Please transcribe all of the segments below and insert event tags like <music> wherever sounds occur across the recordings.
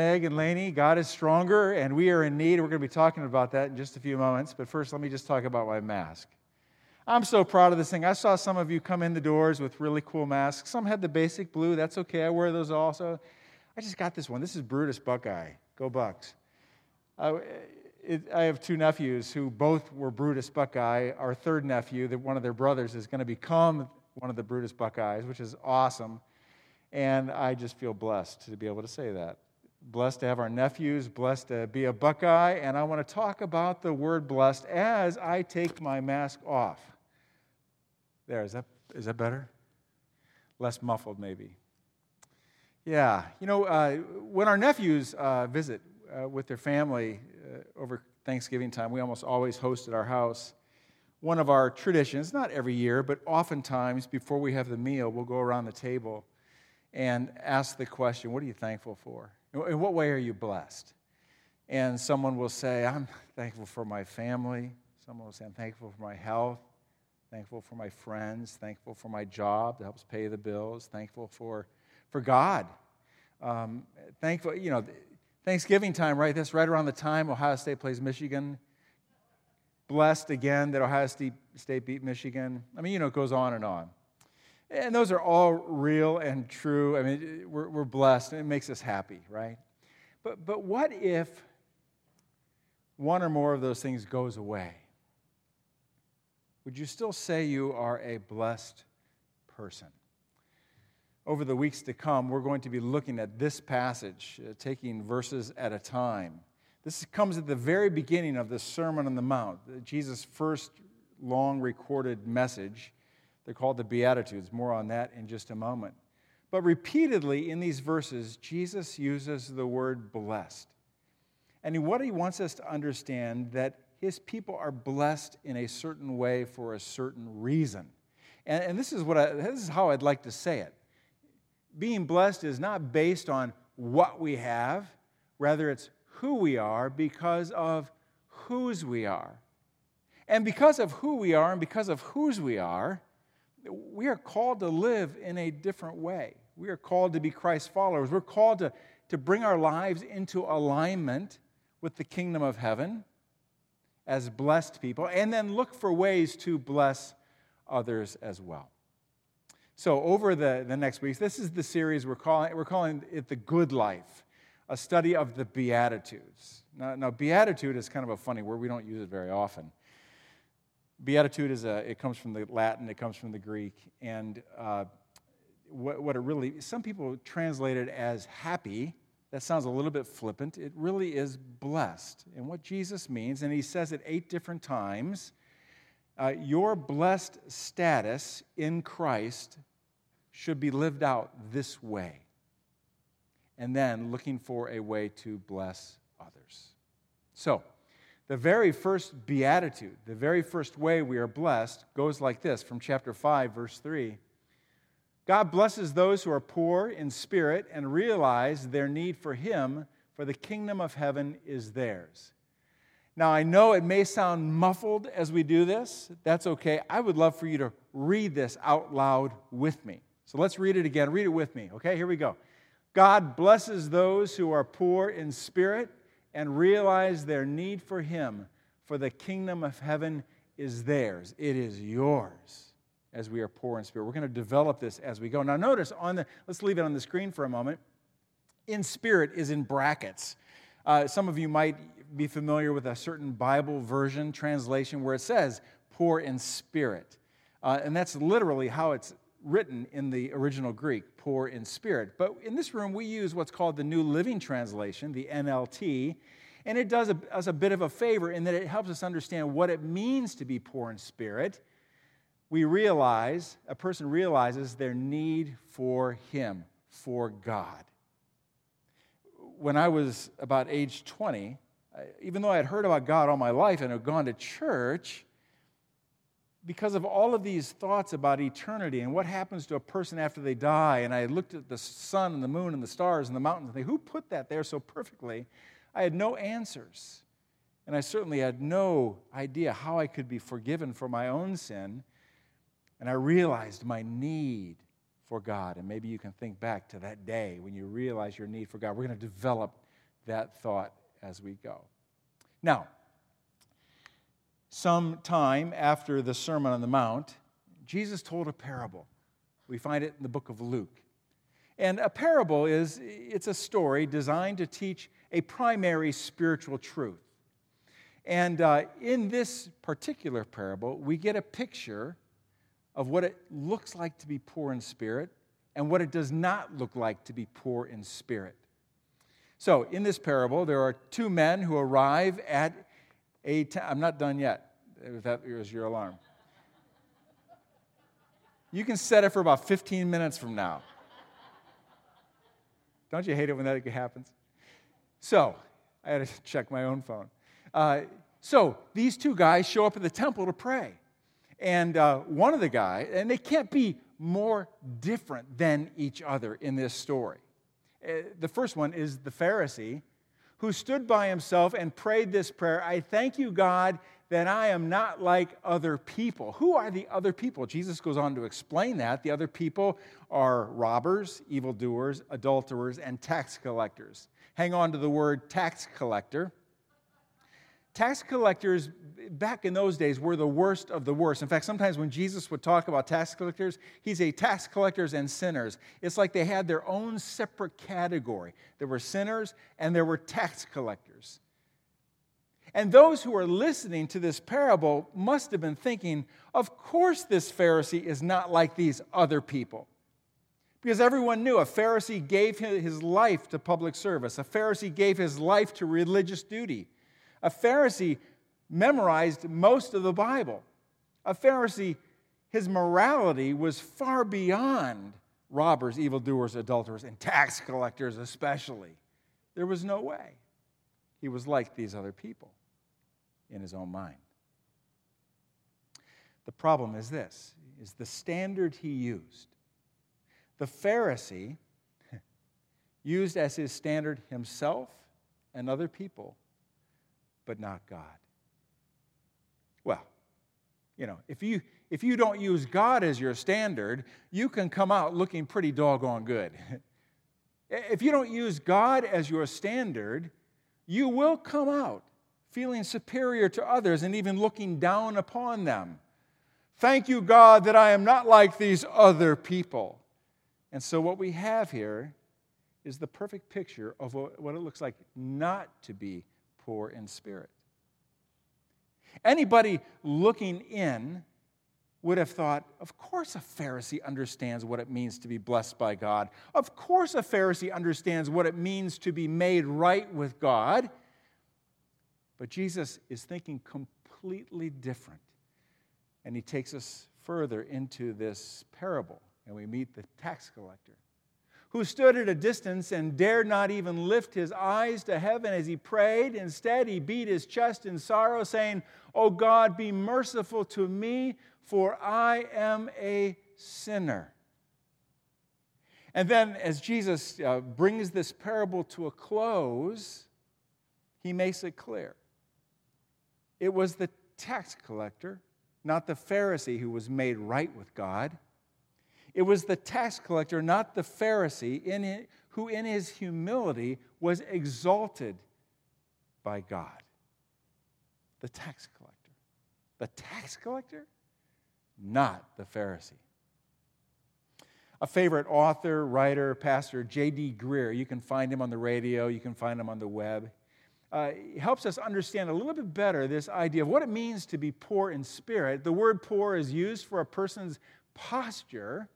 Meg and Laney, God is stronger and we are in need. We're going to be talking about that in just a few moments. But first, let me just talk about my mask. I'm so proud of this thing. I saw some of you come in the doors with really cool masks. Some had the basic blue. That's okay. I wear those also. I just got this one. This is Brutus Buckeye. Go Bucks. Uh, it, I have two nephews who both were Brutus Buckeye. Our third nephew, that one of their brothers, is going to become one of the Brutus Buckeyes, which is awesome. And I just feel blessed to be able to say that blessed to have our nephews, blessed to be a Buckeye, and I want to talk about the word blessed as I take my mask off. There, is that, is that better? Less muffled, maybe. Yeah, you know, uh, when our nephews uh, visit uh, with their family uh, over Thanksgiving time, we almost always host at our house. One of our traditions, not every year, but oftentimes before we have the meal, we'll go around the table and ask the question, What are you thankful for? In what way are you blessed? And someone will say, I'm thankful for my family. Someone will say, I'm thankful for my health, thankful for my friends, thankful for my job that helps pay the bills, thankful for, for God. Um, thankful, you know, Thanksgiving time, right? That's right around the time Ohio State plays Michigan. Blessed again that Ohio State beat Michigan. I mean, you know, it goes on and on. And those are all real and true. I mean, we're, we're blessed and it makes us happy, right? But, but what if one or more of those things goes away? Would you still say you are a blessed person? Over the weeks to come, we're going to be looking at this passage, uh, taking verses at a time. This comes at the very beginning of the Sermon on the Mount, Jesus' first long recorded message. They're called the Beatitudes. More on that in just a moment. But repeatedly in these verses, Jesus uses the word blessed. And what he wants us to understand that his people are blessed in a certain way for a certain reason. And, and this, is what I, this is how I'd like to say it. Being blessed is not based on what we have, rather, it's who we are because of whose we are. And because of who we are and because of whose we are, we are called to live in a different way. We are called to be Christ followers. We're called to, to bring our lives into alignment with the kingdom of heaven as blessed people, and then look for ways to bless others as well. So, over the, the next weeks, this is the series we're calling, we're calling it The Good Life, a study of the Beatitudes. Now, now, Beatitude is kind of a funny word, we don't use it very often. Beatitude is a, it comes from the Latin, it comes from the Greek, and uh, what, what it really, some people translate it as happy. That sounds a little bit flippant. It really is blessed. And what Jesus means, and he says it eight different times, uh, your blessed status in Christ should be lived out this way. And then looking for a way to bless others. So, the very first beatitude, the very first way we are blessed, goes like this from chapter 5, verse 3. God blesses those who are poor in spirit and realize their need for Him, for the kingdom of heaven is theirs. Now, I know it may sound muffled as we do this. That's okay. I would love for you to read this out loud with me. So let's read it again. Read it with me, okay? Here we go. God blesses those who are poor in spirit and realize their need for Him, for the kingdom of heaven is theirs. It is yours as we are poor in spirit. We're going to develop this as we go. Now, notice on the, let's leave it on the screen for a moment. In spirit is in brackets. Uh, some of you might be familiar with a certain Bible version translation where it says poor in spirit. Uh, and that's literally how it's written in the original Greek, poor in spirit. But in this room, we use what's called the New Living Translation, the NLT, and it does us a, bit of a favor in that it helps us understand what it means to be poor in spirit. We realize, a person realizes their need for Him, for God. When I was about age 20, even though I had heard about God all my life and had gone to church, because of all of these thoughts about eternity and what happens to a person after they die, and I looked at the sun and the moon and the stars and the mountains and think, who put that there so perfectly? I had no answers. And I certainly had no idea how I could be forgiven for my own sin. And I realized my need for God. And maybe you can think back to that day when you realize your need for God. We're going to develop that thought as we go. Now, some time after the Sermon on the Mount, Jesus told a parable. We find it in the book of Luke. And a parable is it's a story designed to teach a primary spiritual truth. And uh, in this particular parable, we get a picture of what it looks like to be poor in spirit and what it does not look like to be poor in spirit. So, in this parable, there are two men who arrive at I'm not done yet, if that was your alarm. You can set it for about 15 minutes from now. Don't you hate it when that happens? So, I had to check my own phone. Uh, so, these two guys show up at the temple to pray. And uh, one of the guys, and they can't be more different than each other in this story. Uh, the first one is the Pharisee who stood by himself and prayed this prayer I thank you, God, that I am not like other people. Who are the other people? Jesus goes on to explain that. The other people are robbers, evildoers, adulterers, and tax collectors. Hang on to the word tax collector. Tax collectors back in those days were the worst of the worst. In fact, sometimes when Jesus would talk about tax collectors, he'd say tax collectors and sinners. It's like they had their own separate category. There were sinners and there were tax collectors. And those who are listening to this parable must have been thinking, of course, this Pharisee is not like these other people. Because everyone knew a Pharisee gave his life to public service, a Pharisee gave his life to religious duty. A Pharisee memorized most of the Bible. A Pharisee, his morality was far beyond robbers, evildoers, adulterers, and tax collectors, especially. There was no way he was like these other people in his own mind. The problem is this is the standard he used. The Pharisee <laughs> used as his standard himself and other people but not God. Well, you know, if you if you don't use God as your standard, you can come out looking pretty doggone good. <laughs> if you don't use God as your standard, you will come out feeling superior to others and even looking down upon them. Thank you, God, that I am not like these other people. And so, what we have here is the perfect picture of what it looks like not to be poor in spirit. Anybody looking in would have thought, of course, a Pharisee understands what it means to be blessed by God. Of course, a Pharisee understands what it means to be made right with God. But Jesus is thinking completely different. And he takes us further into this parable, and we meet the tax collector who stood at a distance and dared not even lift his eyes to heaven as he prayed. Instead, he beat his chest in sorrow, saying, O God, be merciful to me, for I am a sinner. And then, as Jesus uh, brings this parable to a close, he makes it clear. It was the tax collector, not the Pharisee, who was made right with God. It was the tax collector, not the Pharisee, in it, who in his humility was exalted by God. The tax collector. The tax collector, not the Pharisee. A favorite author, writer, pastor, J.D. Greear, you can find him on the radio, you can find him on the web. Uh, helps us understand a little bit better this idea of what it means to be poor in spirit. The word poor is used for a person's posture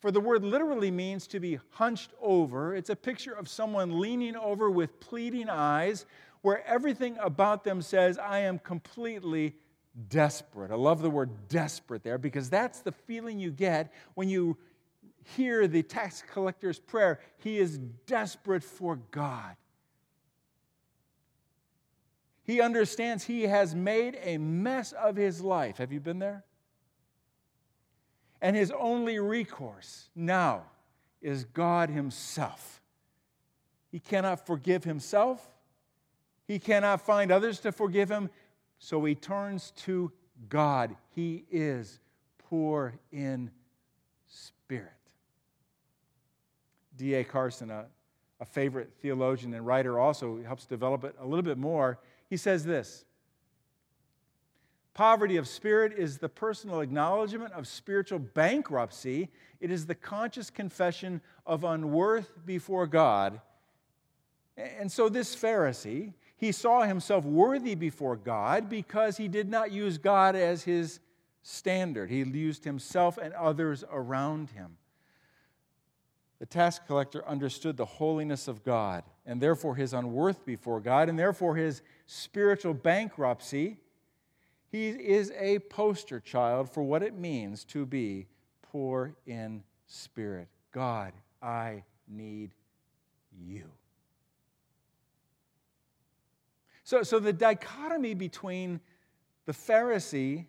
for the word literally means to be hunched over. It's a picture of someone leaning over with pleading eyes, where everything about them says, I am completely desperate. I love the word desperate there because that's the feeling you get when you hear the tax collector's prayer. He is desperate for God. He understands he has made a mess of his life. Have you been there? And his only recourse now is God Himself. He cannot forgive himself, he cannot find others to forgive him, so he turns to God. He is poor in spirit. D.A. Carson, a, a favorite theologian and writer, also helps develop it a little bit more. He says this Poverty of spirit is the personal acknowledgement of spiritual bankruptcy. It is the conscious confession of unworth before God. And so, this Pharisee, he saw himself worthy before God because he did not use God as his standard. He used himself and others around him. The tax collector understood the holiness of God and therefore his unworth before God and therefore his spiritual bankruptcy. He is a poster child for what it means to be poor in spirit. God, I need you. So, so the dichotomy between the Pharisee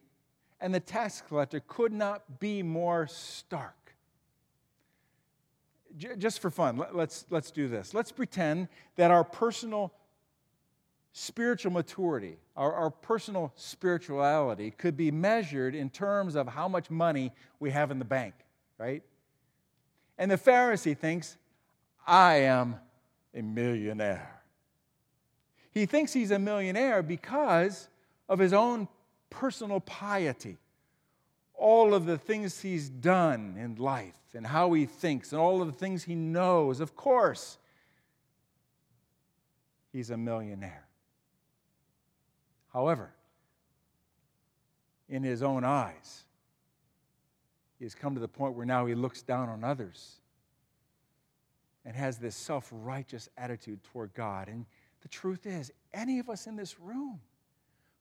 and the tax collector could not be more stark. Just for fun, let, let's, let's do this. Let's pretend that our personal spiritual maturity, our, our personal spirituality, could be measured in terms of how much money we have in the bank, right? And the Pharisee thinks, I am a millionaire. He thinks he's a millionaire because of his own personal piety, all of the things he's done in life and how he thinks and all of the things he knows. Of course, he's a millionaire. However, in his own eyes, he has come to the point where now he looks down on others and has this self righteous attitude toward God. And the truth is, any of us in this room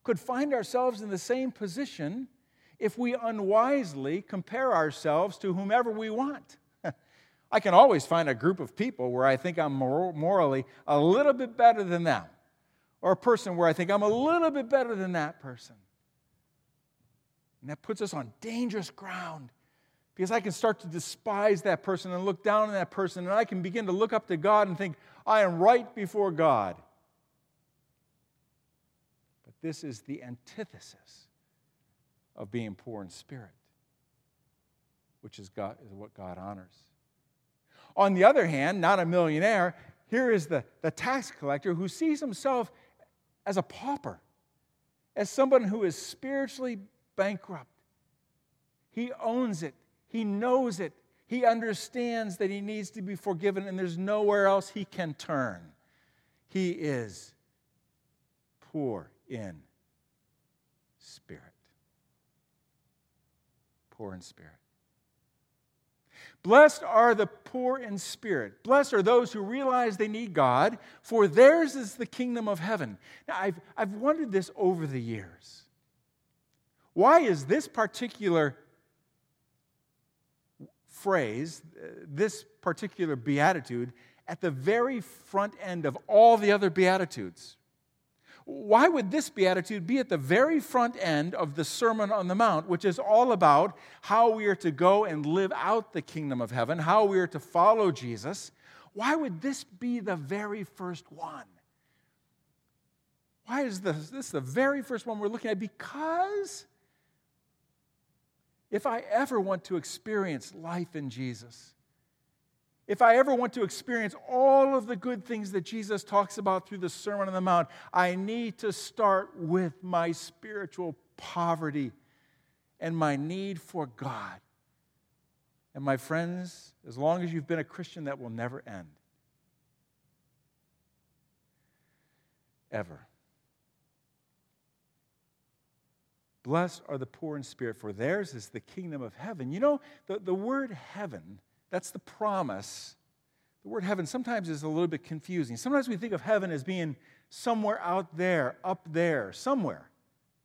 could find ourselves in the same position if we unwisely compare ourselves to whomever we want. <laughs> I can always find a group of people where I think I'm morally a little bit better than them, or a person where I think I'm a little bit better than that person. And that puts us on dangerous ground because I can start to despise that person and look down on that person, and I can begin to look up to God and think, I am right before God. But this is the antithesis of being poor in spirit, which is, God, is what God honors. On the other hand, not a millionaire, here is the, the tax collector who sees himself as a pauper, as someone who is spiritually bankrupt. He owns it, he knows it, he understands that he needs to be forgiven, and there's nowhere else he can turn. He is poor in spirit. Poor in spirit. Blessed are the poor in spirit. Blessed are those who realize they need God, for theirs is the kingdom of heaven. Now, I've, I've wondered this over the years. Why is this particular phrase, uh, this particular beatitude, at the very front end of all the other beatitudes? Why would this beatitude be at the very front end of the Sermon on the Mount, which is all about how we are to go and live out the kingdom of heaven, how we are to follow Jesus? Why would this be the very first one? Why is this, this the very first one we're looking at? Because if I ever want to experience life in Jesus, if I ever want to experience all of the good things that Jesus talks about through the Sermon on the Mount, I need to start with my spiritual poverty and my need for God. And my friends, as long as you've been a Christian, that will never end. Ever. Blessed are the poor in spirit, for theirs is the kingdom of heaven. You know, the, the word heaven that's the promise. The word heaven sometimes is a little bit confusing. Sometimes we think of heaven as being somewhere out there, up there, somewhere,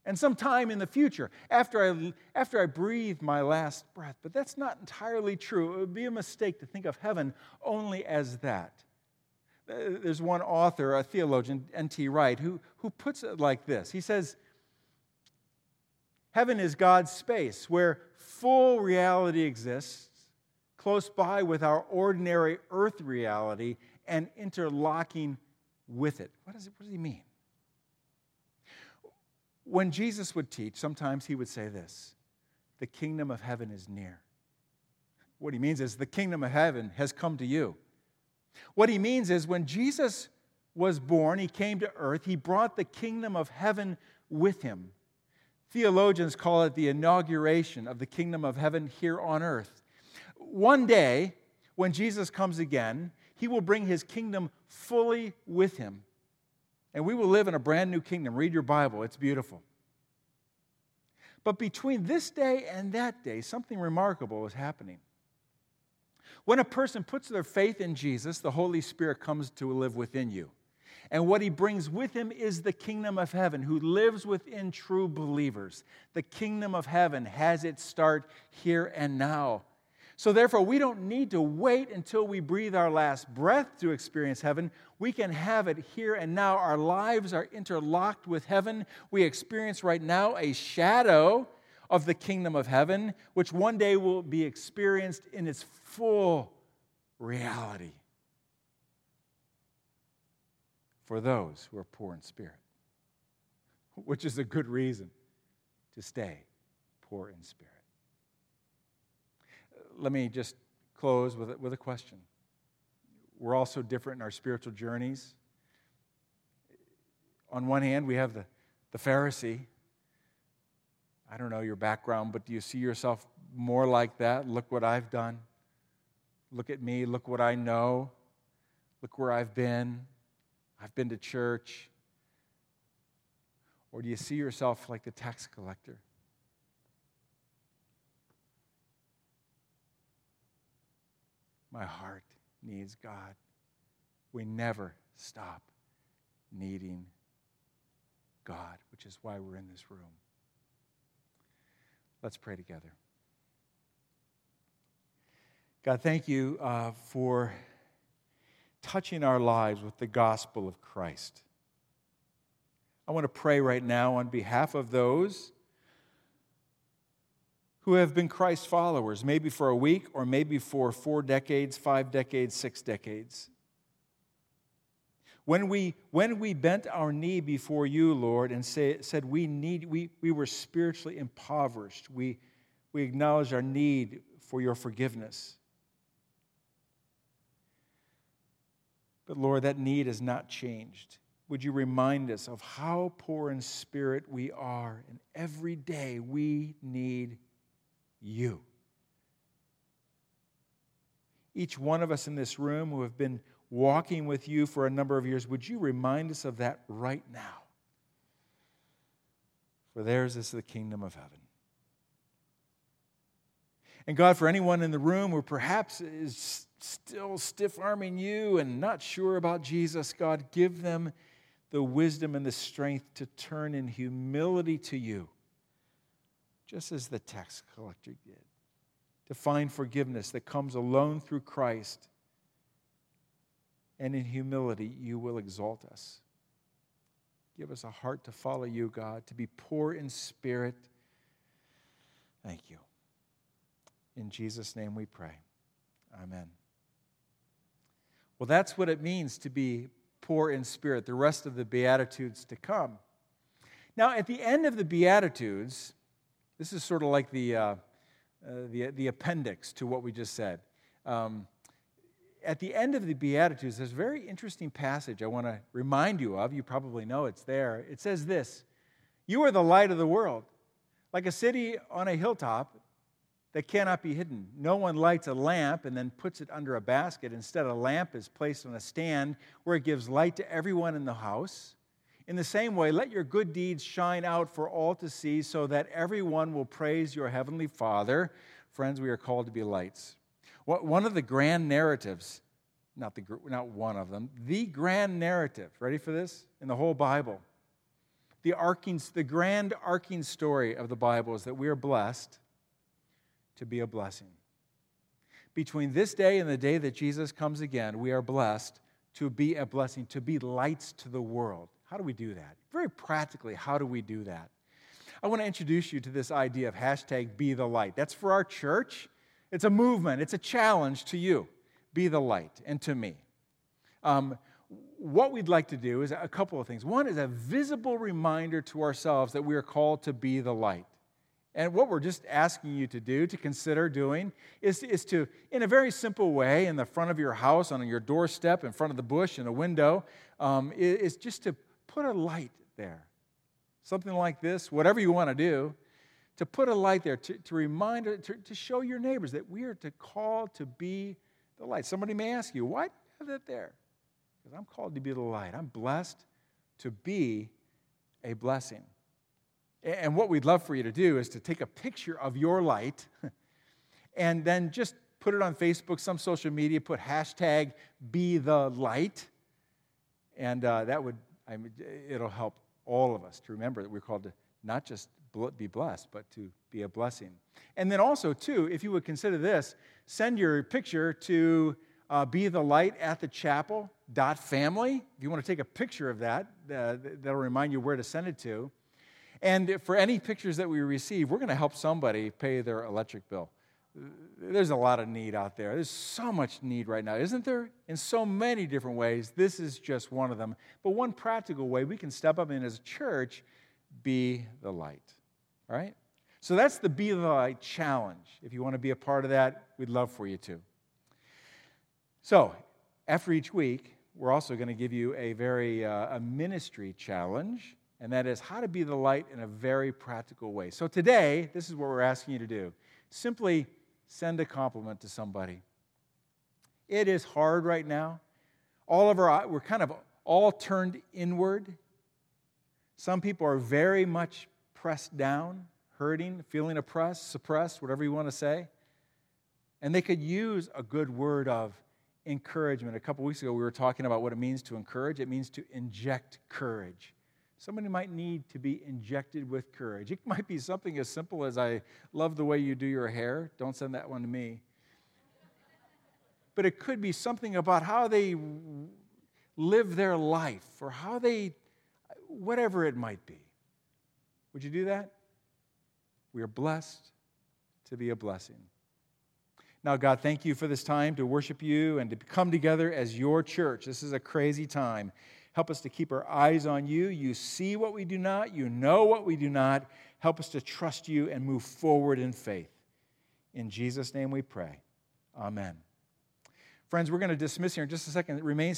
and sometime in the future after I, after I breathe my last breath. But that's not entirely true. It would be a mistake to think of heaven only as that. Uh, there's one author, a theologian, N.T. Wright, who, who puts it like this He says, Heaven is God's space where full reality exists close by with our ordinary earth reality and interlocking with it. What, is it, what does he mean? When Jesus would teach, sometimes he would say this the kingdom of heaven is near. What he means is the kingdom of heaven has come to you. What he means is when Jesus was born, he came to earth, he brought the kingdom of heaven with him. Theologians call it the inauguration of the kingdom of heaven here on earth. One day, when Jesus comes again, he will bring his kingdom fully with him. And we will live in a brand new kingdom. Read your Bible, it's beautiful. But between this day and that day, something remarkable is happening. When a person puts their faith in Jesus, the Holy Spirit comes to live within you. And what he brings with him is the kingdom of heaven, who lives within true believers. The kingdom of heaven has its start here and now. So, therefore, we don't need to wait until we breathe our last breath to experience heaven. We can have it here and now. Our lives are interlocked with heaven. We experience right now a shadow of the kingdom of heaven, which one day will be experienced in its full reality for those who are poor in spirit, which is a good reason to stay poor in spirit let me just close with with a question. We're all so different in our spiritual journeys. On one hand, we have the, the Pharisee. I don't know your background, but do you see yourself more like that? Look what I've done. Look at me. Look what I know. Look where I've been. I've been to church. Or do you see yourself like the tax collector? My heart needs God. We never stop needing God, which is why we're in this room. Let's pray together. God, thank you uh, for touching our lives with the gospel of Christ. I want to pray right now on behalf of those who have been Christ followers, maybe for a week or maybe for four decades, five decades, six decades. When we, when we bent our knee before you, Lord, and say, said we, need, we, we were spiritually impoverished, we, we acknowledged our need for your forgiveness. But Lord, that need has not changed. Would you remind us of how poor in spirit we are, and every day we need you. Each one of us in this room who have been walking with you for a number of years, would you remind us of that right now? For theirs is the kingdom of heaven. And God, for anyone in the room who perhaps is still stiff arming you and not sure about Jesus, God, give them the wisdom and the strength to turn in humility to you just as the tax collector did, to find forgiveness that comes alone through Christ. And in humility, you will exalt us. Give us a heart to follow you, God, to be poor in spirit. Thank you. In Jesus' name we pray. Amen. Well, that's what it means to be poor in spirit, the rest of the Beatitudes to come. Now, at the end of the Beatitudes, this is sort of like the, uh, uh, the, the appendix to what we just said. Um, at the end of the Beatitudes, there's a very interesting passage I want to remind you of. You probably know it's there. It says this You are the light of the world, like a city on a hilltop that cannot be hidden. No one lights a lamp and then puts it under a basket. Instead, a lamp is placed on a stand where it gives light to everyone in the house. In the same way, let your good deeds shine out for all to see so that everyone will praise your heavenly Father. Friends, we are called to be lights. One of the grand narratives, not, the, not one of them, the grand narrative, ready for this? In the whole Bible. The, arcing, the grand arcing story of the Bible is that we are blessed to be a blessing. Between this day and the day that Jesus comes again, we are blessed to be a blessing, to be lights to the world. How do we do that? Very practically, how do we do that? I want to introduce you to this idea of hashtag be the light. That's for our church. It's a movement, it's a challenge to you. Be the light, and to me. Um, what we'd like to do is a couple of things. One is a visible reminder to ourselves that we are called to be the light. And what we're just asking you to do, to consider doing, is, is to, in a very simple way, in the front of your house, on your doorstep, in front of the bush, in a window, um, is just to put a light there. Something like this, whatever you want to do, to put a light there, to, to remind, to, to show your neighbors that we are to call to be the light. Somebody may ask you, why do you have that there? Because I'm called to be the light. I'm blessed to be a blessing. And what we'd love for you to do is to take a picture of your light <laughs> and then just put it on Facebook, some social media, put hashtag be the light. And uh, that would, I mean, it'll help all of us to remember that we're called to not just be blessed, but to be a blessing. And then also, too, if you would consider this, send your picture to uh, be the light at the chapel dot family. If you want to take a picture of that, uh, that'll remind you where to send it to. And for any pictures that we receive, we're going to help somebody pay their electric bill. There's a lot of need out there. There's so much need right now, isn't there? In so many different ways. This is just one of them. But one practical way we can step up and as a church be the light. All right? So that's the Be the Light challenge. If you want to be a part of that, we'd love for you to. So, after each week, we're also going to give you a very uh, a ministry challenge and that is how to be the light in a very practical way. So today, this is what we're asking you to do simply send a compliment to somebody. It is hard right now. All of our, we're kind of all turned inward. Some people are very much pressed down, hurting, feeling oppressed, suppressed, whatever you want to say. And they could use a good word of encouragement. A couple weeks ago, we were talking about what it means to encourage. It means to inject courage. Somebody might need to be injected with courage. It might be something as simple as, I love the way you do your hair. Don't send that one to me. But it could be something about how they live their life or how they, whatever it might be. Would you do that? We are blessed to be a blessing. Now, God, thank you for this time to worship you and to come together as your church. This is a crazy time. Help us to keep our eyes on you. You see what we do not, you know what we do not. Help us to trust you and move forward in faith. In Jesus' name we pray. Amen. Friends, we're going to dismiss here in just a second. It remains